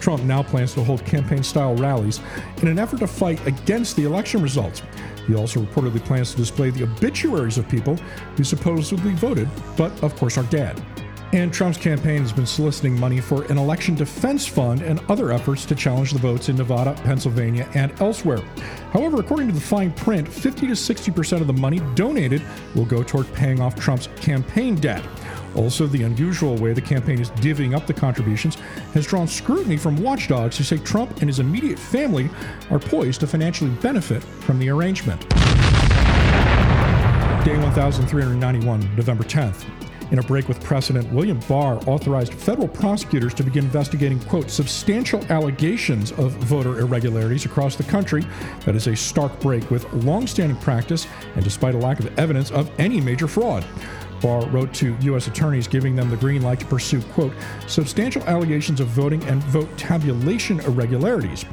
Trump now plans to hold campaign style rallies in an effort to fight against the election results. He also reportedly plans to display the obituaries of people who supposedly voted, but of course are dead. And Trump's campaign has been soliciting money for an election defense fund and other efforts to challenge the votes in Nevada, Pennsylvania, and elsewhere. However, according to the fine print, 50 to 60% of the money donated will go toward paying off Trump's campaign debt. Also, the unusual way the campaign is divvying up the contributions has drawn scrutiny from watchdogs who say Trump and his immediate family are poised to financially benefit from the arrangement. Day 1391, November 10th. In a break with precedent, William Barr authorized federal prosecutors to begin investigating, quote, substantial allegations of voter irregularities across the country. That is a stark break with longstanding practice and despite a lack of evidence of any major fraud. Barr wrote to U.S. attorneys giving them the green light to pursue, quote, substantial allegations of voting and vote tabulation irregularities.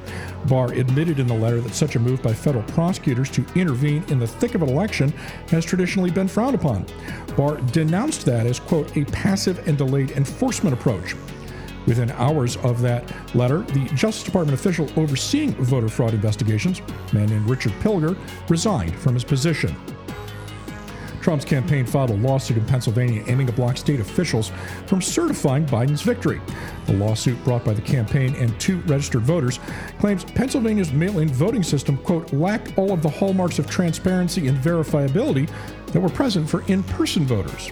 Barr admitted in the letter that such a move by federal prosecutors to intervene in the thick of an election has traditionally been frowned upon. Barr denounced that as, quote, a passive and delayed enforcement approach. Within hours of that letter, the Justice Department official overseeing voter fraud investigations, a man named Richard Pilger, resigned from his position. Trump's campaign filed a lawsuit in Pennsylvania aiming to block state officials from certifying Biden's victory. The lawsuit brought by the campaign and two registered voters claims Pennsylvania's mail-in voting system, quote, lacked all of the hallmarks of transparency and verifiability that were present for in-person voters.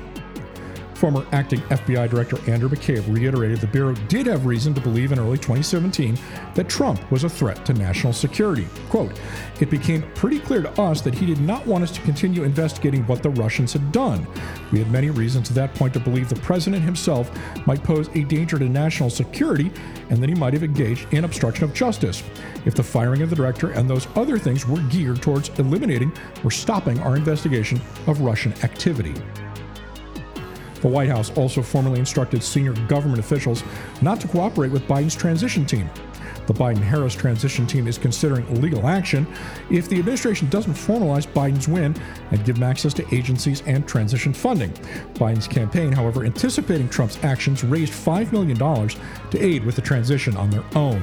Former acting FBI Director Andrew McCabe reiterated the Bureau did have reason to believe in early 2017 that Trump was a threat to national security. Quote, it became pretty clear to us that he did not want us to continue investigating what the Russians had done. We had many reasons at that point to believe the president himself might pose a danger to national security and that he might have engaged in obstruction of justice. If the firing of the director and those other things were geared towards eliminating or stopping our investigation of Russian activity. The White House also formally instructed senior government officials not to cooperate with Biden's transition team. The Biden Harris transition team is considering legal action if the administration doesn't formalize Biden's win and give him access to agencies and transition funding. Biden's campaign, however, anticipating Trump's actions, raised $5 million to aid with the transition on their own.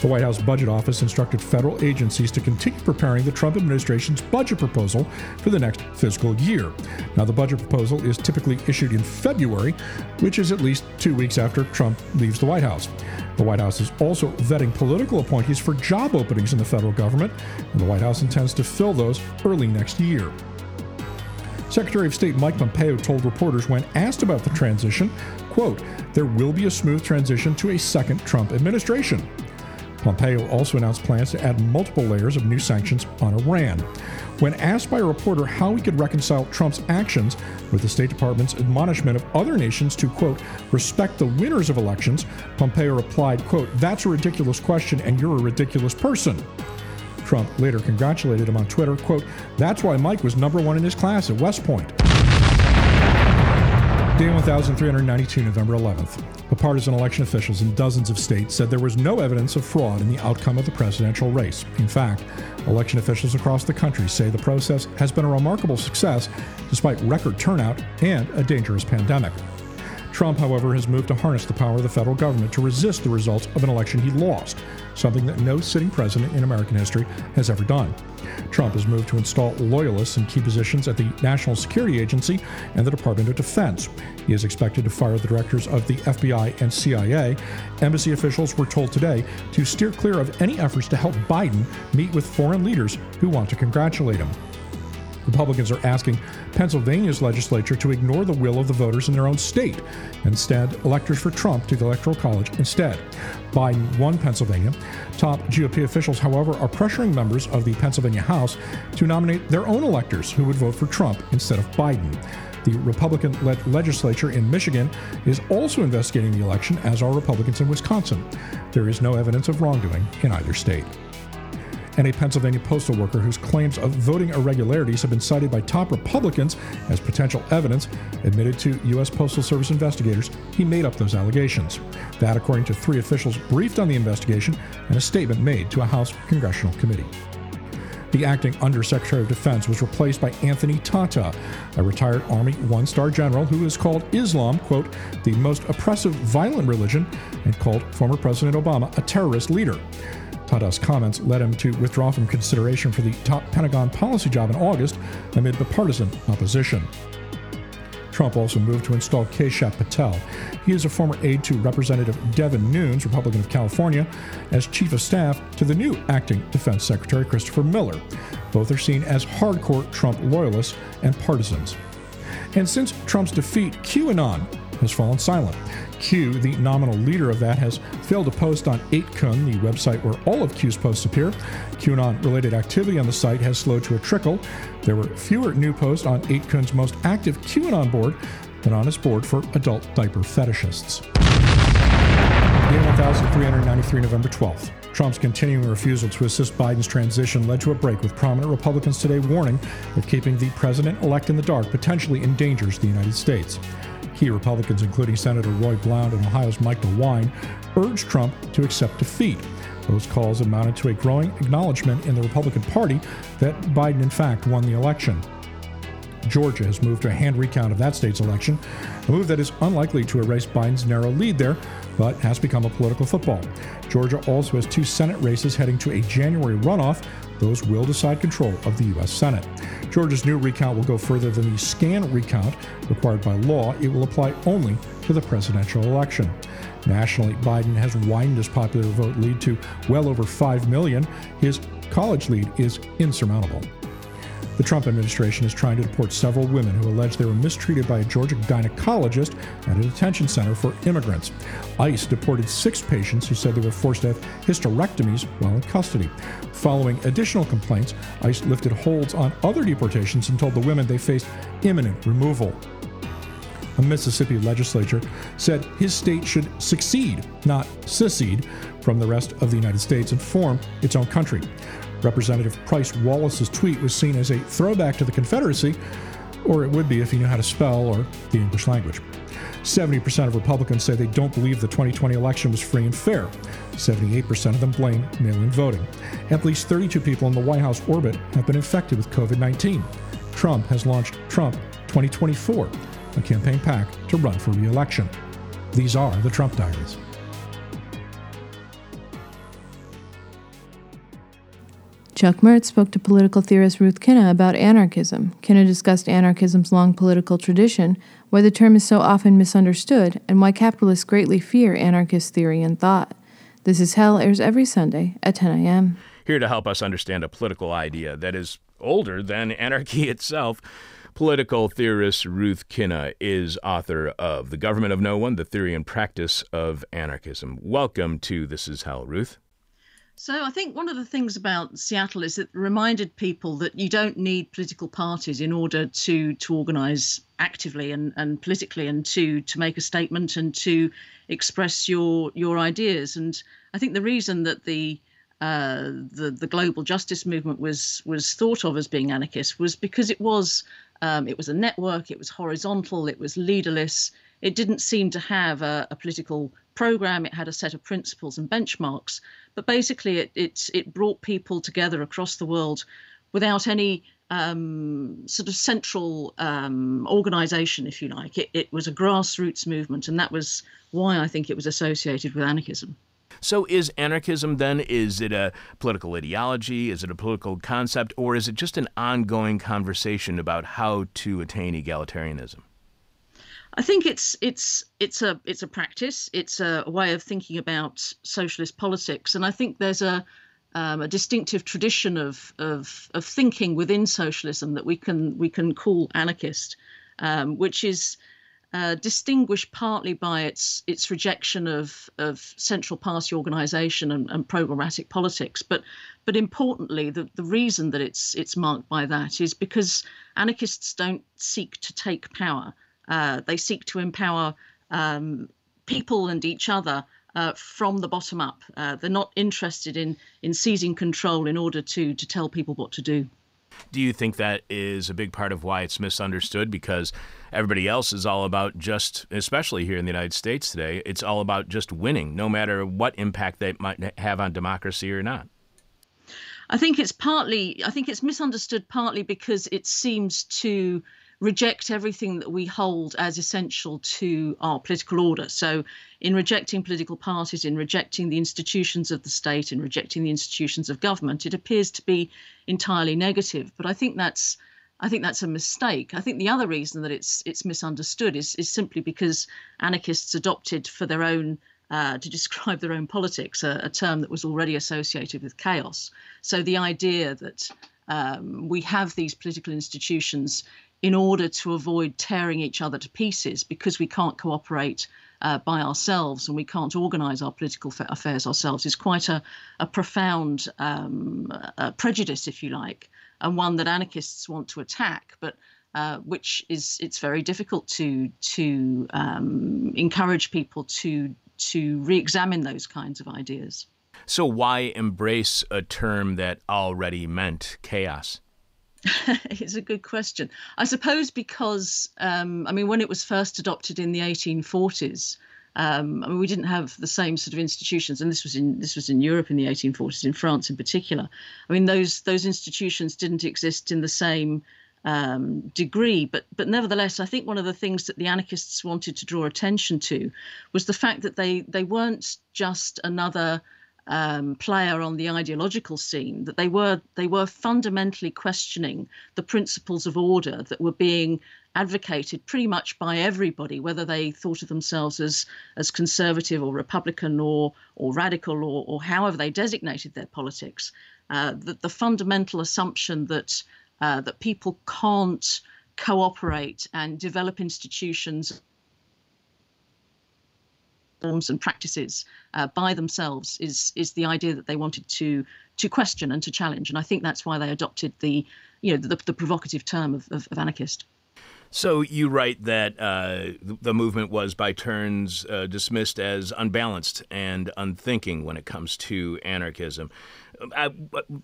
The White House Budget Office instructed federal agencies to continue preparing the Trump administration's budget proposal for the next fiscal year. Now, the budget proposal is typically issued in February, which is at least two weeks after Trump leaves the White House. The White House is also vetting political appointees for job openings in the federal government, and the White House intends to fill those early next year. Secretary of State Mike Pompeo told reporters when asked about the transition, quote, there will be a smooth transition to a second Trump administration. Pompeo also announced plans to add multiple layers of new sanctions on Iran. When asked by a reporter how he could reconcile Trump's actions with the State Department's admonishment of other nations to, quote, respect the winners of elections, Pompeo replied, quote, that's a ridiculous question and you're a ridiculous person. Trump later congratulated him on Twitter, quote, that's why Mike was number one in his class at West Point. Day 1392, November 11th. The partisan election officials in dozens of states said there was no evidence of fraud in the outcome of the presidential race. In fact, election officials across the country say the process has been a remarkable success despite record turnout and a dangerous pandemic. Trump, however, has moved to harness the power of the federal government to resist the results of an election he lost, something that no sitting president in American history has ever done. Trump has moved to install loyalists in key positions at the National Security Agency and the Department of Defense. He is expected to fire the directors of the FBI and CIA. Embassy officials were told today to steer clear of any efforts to help Biden meet with foreign leaders who want to congratulate him. Republicans are asking Pennsylvania's legislature to ignore the will of the voters in their own state. Instead, electors for Trump to the Electoral College instead. Biden won Pennsylvania. Top GOP officials, however, are pressuring members of the Pennsylvania House to nominate their own electors who would vote for Trump instead of Biden. The Republican led legislature in Michigan is also investigating the election, as are Republicans in Wisconsin. There is no evidence of wrongdoing in either state and a Pennsylvania postal worker whose claims of voting irregularities have been cited by top Republicans as potential evidence, admitted to U.S. Postal Service investigators he made up those allegations. That, according to three officials briefed on the investigation and a statement made to a House congressional committee. The acting Undersecretary of Defense was replaced by Anthony Tata, a retired Army one star general who has called Islam, quote, the most oppressive, violent religion, and called former President Obama a terrorist leader. Tata's comments led him to withdraw from consideration for the top Pentagon policy job in August amid the partisan opposition. Trump also moved to install Kashyap Patel. He is a former aide to Representative Devin Nunes, Republican of California, as chief of staff to the new acting defense secretary Christopher Miller. Both are seen as hardcore Trump loyalists and partisans. And since Trump's defeat, QAnon has fallen silent. Q, the nominal leader of that, has failed to post on 8kun, the website where all of Q's posts appear. QAnon related activity on the site has slowed to a trickle. There were fewer new posts on 8kun's most active QAnon board than on its board for adult diaper fetishists. Day 1393, November 12th. Trump's continuing refusal to assist Biden's transition led to a break with prominent Republicans today warning that keeping the president elect in the dark potentially endangers the United States. Key Republicans, including Senator Roy Blunt and Ohio's Mike DeWine, urged Trump to accept defeat. Those calls amounted to a growing acknowledgement in the Republican Party that Biden, in fact, won the election. Georgia has moved to a hand recount of that state's election, a move that is unlikely to erase Biden's narrow lead there, but has become a political football. Georgia also has two Senate races heading to a January runoff. Those will decide control of the U.S. Senate. Georgia's new recount will go further than the scan recount required by law. It will apply only to the presidential election. Nationally, Biden has widened his popular vote lead to well over 5 million. His college lead is insurmountable. The Trump administration is trying to deport several women who allege they were mistreated by a Georgia gynecologist at a detention center for immigrants. ICE deported six patients who said they were forced to have hysterectomies while in custody. Following additional complaints, ICE lifted holds on other deportations and told the women they faced imminent removal a Mississippi legislature said his state should succeed, not secede, from the rest of the United States and form its own country. Representative Price Wallace's tweet was seen as a throwback to the Confederacy, or it would be if he knew how to spell or the English language. 70% of Republicans say they don't believe the 2020 election was free and fair. 78% of them blame mail in voting. At least 32 people in the White House orbit have been infected with COVID 19. Trump has launched Trump 2024, a campaign PAC to run for re election. These are the Trump Diaries. Chuck Mertz spoke to political theorist Ruth Kinna about anarchism. Kinna discussed anarchism's long political tradition, why the term is so often misunderstood, and why capitalists greatly fear anarchist theory and thought. This is Hell airs every Sunday at 10 a.m. Here to help us understand a political idea that is older than anarchy itself. Political theorist Ruth Kinna is author of The Government of No One The Theory and Practice of Anarchism. Welcome to This Is Hell, Ruth. So I think one of the things about Seattle is it reminded people that you don't need political parties in order to to organise actively and, and politically and to to make a statement and to express your your ideas. And I think the reason that the uh, the the global justice movement was was thought of as being anarchist was because it was um, it was a network, it was horizontal, it was leaderless. It didn't seem to have a, a political program. It had a set of principles and benchmarks, but basically it it, it brought people together across the world without any um, sort of central um, organization, if you like. It, it was a grassroots movement, and that was why I think it was associated with anarchism. So, is anarchism then, is it a political ideology? Is it a political concept? Or is it just an ongoing conversation about how to attain egalitarianism? I think it's it's it's a it's a practice. It's a way of thinking about socialist politics, and I think there's a um, a distinctive tradition of, of of thinking within socialism that we can we can call anarchist, um, which is uh, distinguished partly by its its rejection of of central party organisation and, and, programmatic politics, but but importantly, the, the reason that it's it's marked by that is because anarchists don't seek to take power. Uh, they seek to empower um, people and each other uh, from the bottom up. Uh, they're not interested in in seizing control in order to to tell people what to do. Do you think that is a big part of why it's misunderstood? Because everybody else is all about just, especially here in the United States today, it's all about just winning, no matter what impact they might have on democracy or not. I think it's partly, I think it's misunderstood partly because it seems to reject everything that we hold as essential to our political order. So, in rejecting political parties, in rejecting the institutions of the state, in rejecting the institutions of government, it appears to be entirely negative. But I think that's I think that's a mistake. I think the other reason that it's it's misunderstood is is simply because anarchists adopted for their own uh, to describe their own politics a, a, term that was already associated with chaos. So the idea that um, we have these political institutions in order to avoid tearing each other to pieces because we can't cooperate uh, by ourselves and we can't organise our political affairs ourselves is quite a, a profound um, prejudice, if you like, and one that anarchists want to attack, but uh, which is it's very difficult to to um, encourage people to to re-examine those kinds of ideas. So why embrace a term that already meant chaos? it's a good question. I suppose because, um, I mean, when it was first adopted in the 1840s, um, I mean, we didn't have the same sort of institutions, and this was in this was in Europe in the 1840s, in France in particular. I mean, those those institutions didn't exist in the same um, degree, but but nevertheless, I think one of the things that the anarchists wanted to draw attention to was the fact that they they weren't just another um, player on the ideological scene that they were they were fundamentally questioning the principles of order that were being advocated pretty much by everybody, whether they thought of themselves as as conservative or republican or or radical or, or however they designated their politics. Uh, the, the fundamental assumption that uh, that people can't cooperate and develop institutions forms and practices uh, by themselves is is the idea that they wanted to to question and to challenge and I think that's why they adopted the you know the, the provocative term of, of, of anarchist. So you write that uh, the movement was by turns uh, dismissed as unbalanced and unthinking when it comes to anarchism. I,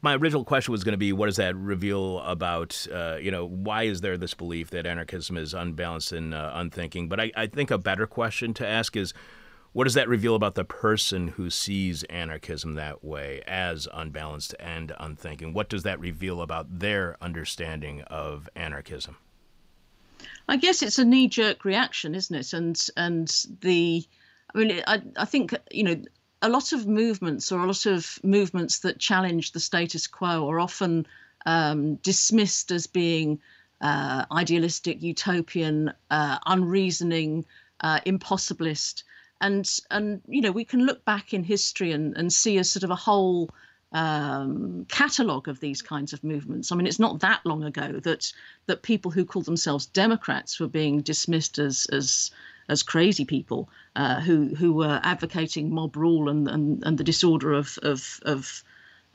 my original question was going to be, what does that reveal about, uh, you know, why is there this belief that anarchism is unbalanced and uh, unthinking? But I, I think a better question to ask is, what does that reveal about the person who sees anarchism that way as unbalanced and unthinking? What does that reveal about their understanding of anarchism? I guess it's a knee jerk reaction, isn't it? And and the, I mean, I I think you know a lot of movements or a lot of movements that challenge the status quo are often um, dismissed as being uh, idealistic, utopian, uh, unreasoning, uh, impossibilist, and and you know we can look back in history and and see a sort of a whole um, catalogue of these kinds of movements. I mean, it's not that long ago that that people who called themselves Democrats were being dismissed as as as crazy people uh, who who were advocating mob rule and and, and the disorder of of of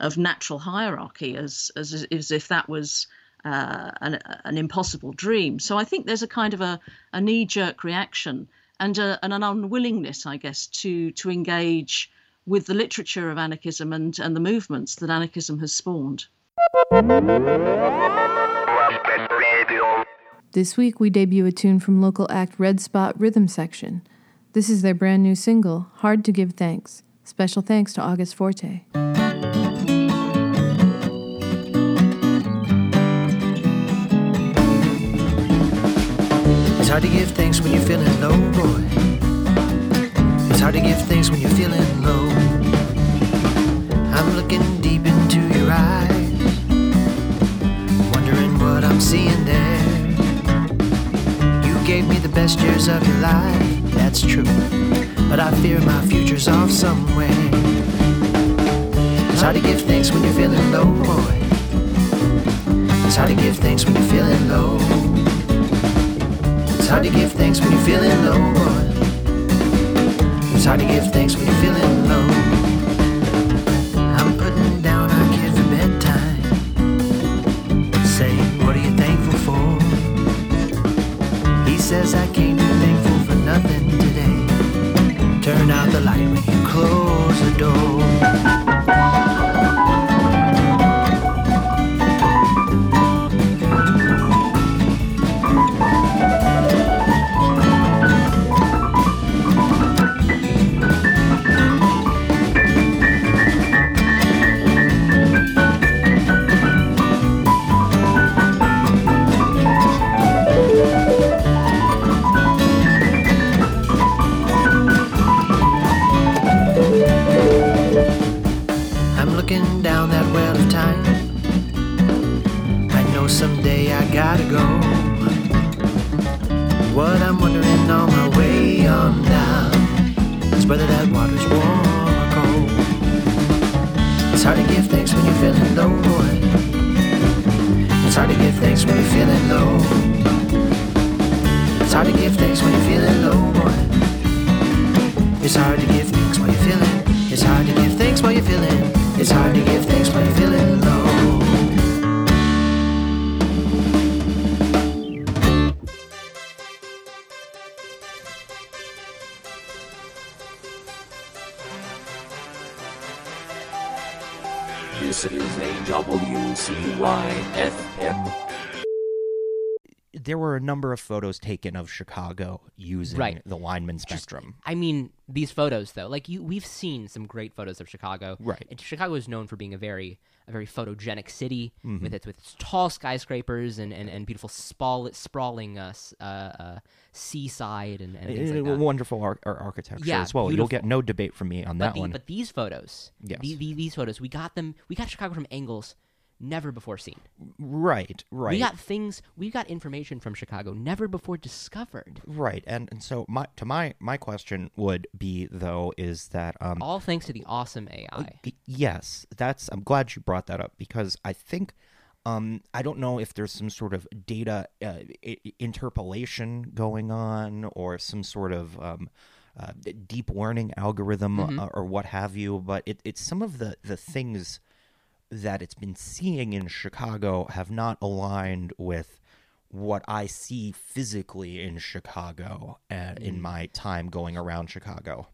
of natural hierarchy as as as if that was uh, an, an impossible dream. So I think there's a kind of a, a knee jerk reaction and, a, and an unwillingness, I guess, to to engage with the literature of anarchism and, and the movements that anarchism has spawned. This week we debut a tune from local act Red Spot Rhythm Section. This is their brand new single, Hard to Give Thanks. Special thanks to August Forte. Hard to give thanks when you're feeling low, boy. It's hard to give thanks when you're feeling low. I'm looking deep into your eyes, wondering what I'm seeing there. You gave me the best years of your life, that's true. But I fear my future's off somewhere. It's hard to give thanks when you're feeling low, boy. It's hard to give thanks when you're feeling low. It's hard to give thanks when you're feeling low. It's hard to give thanks when you're feeling low. I'm putting down our kid for bedtime. Say, what are you thankful for? He says I can't be thankful for nothing today. Turn out the light when you close the door. This is a WCYFM. There were a number of photos taken of Chicago using Right. the lineman spectrum. I mean, these photos though, like you, we've seen some great photos of Chicago. Right. And Chicago is known for being a very, a very photogenic city Mhm. with its with its tall skyscrapers and and, and beautiful sprawl, sprawling uh, uh, uh, seaside and, and things like wonderful ar- ar- architecture Yeah, as well. You'll get no debate from me on But that the- one. But these photos, Yes. the, the, these photos, we got them. We got Chicago from angles never before seen. Right, right. We got things. We got information from Chicago never before discovered. Right, and, and so my to my my question would be though is that um All thanks to the awesome AI. yes, that's I'm glad you brought that up because I think Um, I don't know if there's some sort of data uh, i- interpolation going on or some sort of um, uh, deep learning algorithm Mhm. uh, or what have you, but it, it's some of the, the things that it's been seeing in Chicago have not aligned with what I see physically in Chicago uh, in Mm. my time going around Chicago.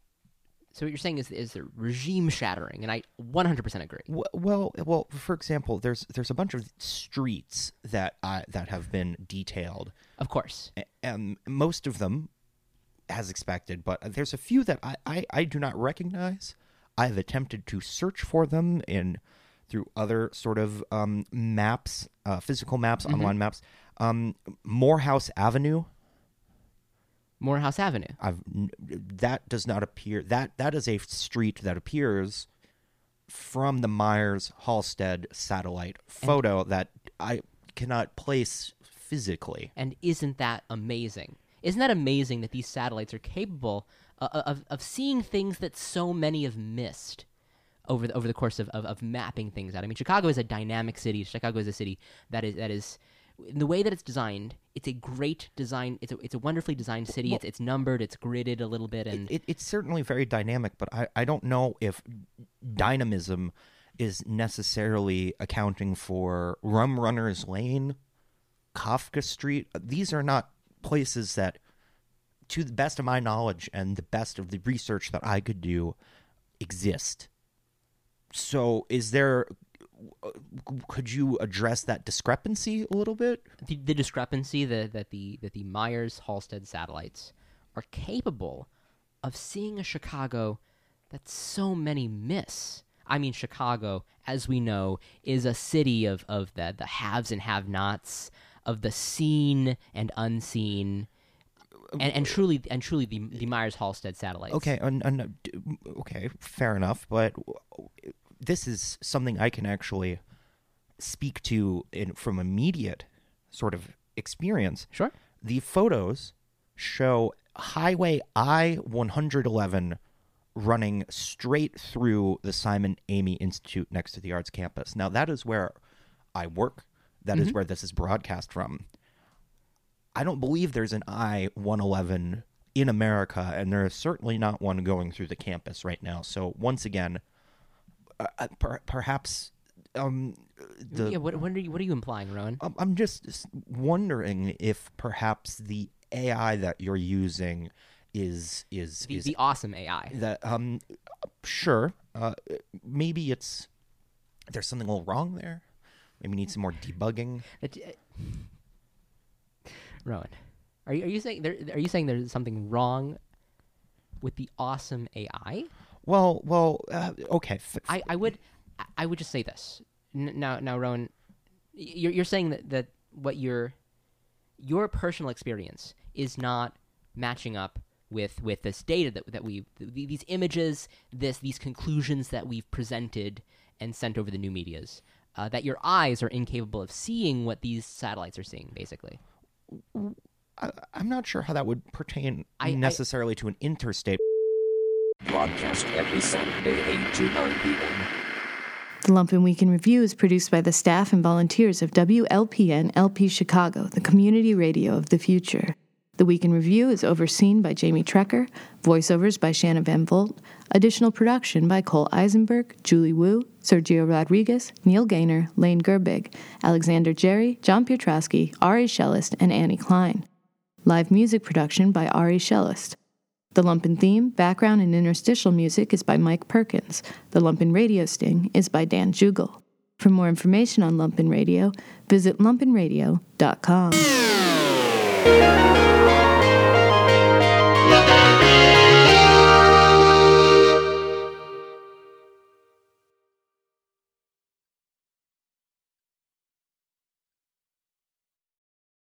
So what you're saying is is regime shattering, and I 100% agree. Well, well, for example, there's there's a bunch of streets that I, that have been detailed. Of course. And most of them as expected, but there's a few that I, I, I do not recognize. I've attempted to search for them in through other sort of um, maps, uh, physical maps, Mhm. online maps. Um, Morehouse Avenue. Morehouse Avenue. I've that does not appear. That that is a street that appears from the Myers Halstead satellite photo that I cannot place physically. And isn't that amazing? Isn't that amazing that these satellites are capable uh, of, of seeing things that so many have missed over the, over the course of, of, of mapping things out? I mean, Chicago is a dynamic city. Chicago is a city that is that is in the way that it's designed. It's a great design. It's a it's a wonderfully designed city. Well- it's it's numbered. It's gridded a little bit, and it, it's certainly very dynamic, but I, I don't know if dynamism is necessarily accounting for Rum Runners Lane, Kafka Street. These are not places that, to the best of my knowledge and the best of the research that I could do, exist. So, is there? Uh, could you address that discrepancy a little bit? the, the discrepancy that, that the that the Myers Halstead satellites are capable of seeing a Chicago that so many miss. I mean, Chicago, as we know, is a city of, of the, the haves and have nots, of the seen and unseen, and, and truly and truly the, the Myers Halstead satellites. Okay, and, and, okay, fair enough. But this is something I can actually speak to in, from immediate sort of experience. Sure. The photos show Highway I 111 running straight through the Simon Amy Institute next to the Arts Campus. Now, that is where I work. That is Mhm. where this is broadcast from. I don't believe there's an I 111 in America, and there is certainly not one going through the campus right now. So, once again, uh, uh, per- perhaps um, the. yeah, what, what, are you, what are you implying, Rowan? I'm- I'm just wondering if perhaps the AI that you're using is is The, is the awesome AI. that um sure uh maybe it's there's something a little wrong there maybe need some more debugging That- Rowan, are you are you saying there are you saying there's something wrong with the awesome AI? well well uh, okay f- I, I would I- would just say this. N- now now Rowan, you're you're saying that that what your your personal experience is not matching up with with this data that that we th- these images this these conclusions that we've presented and sent over the new medias uh, that your eyes are incapable of seeing what these satellites are seeing basically I, i'm not sure how that would pertain I- I- necessarily to an interstate Broadcast every Saturday, 8 to 9 p.m. The Lumpen Week in Review is produced by the staff and volunteers of WLPN LP Chicago, the community radio of the future. The Week in Review is overseen by Jamie Trecker, voiceovers by Shanna Van Volt, additional production by Cole Eisenberg, Julie Wu, Sergio Rodriguez, Neil Gaynor, Lane Gerbig, Alexander Jerry, John Piotrowski, Ari Shellist, and Annie Klein. Live music production by Ari Shellist. The Lumpen theme, background, and interstitial music is by Mike Perkins. The Lumpen radio sting is by Dan Jugel. For more information on Lumpen Radio, visit lumpenradio.com.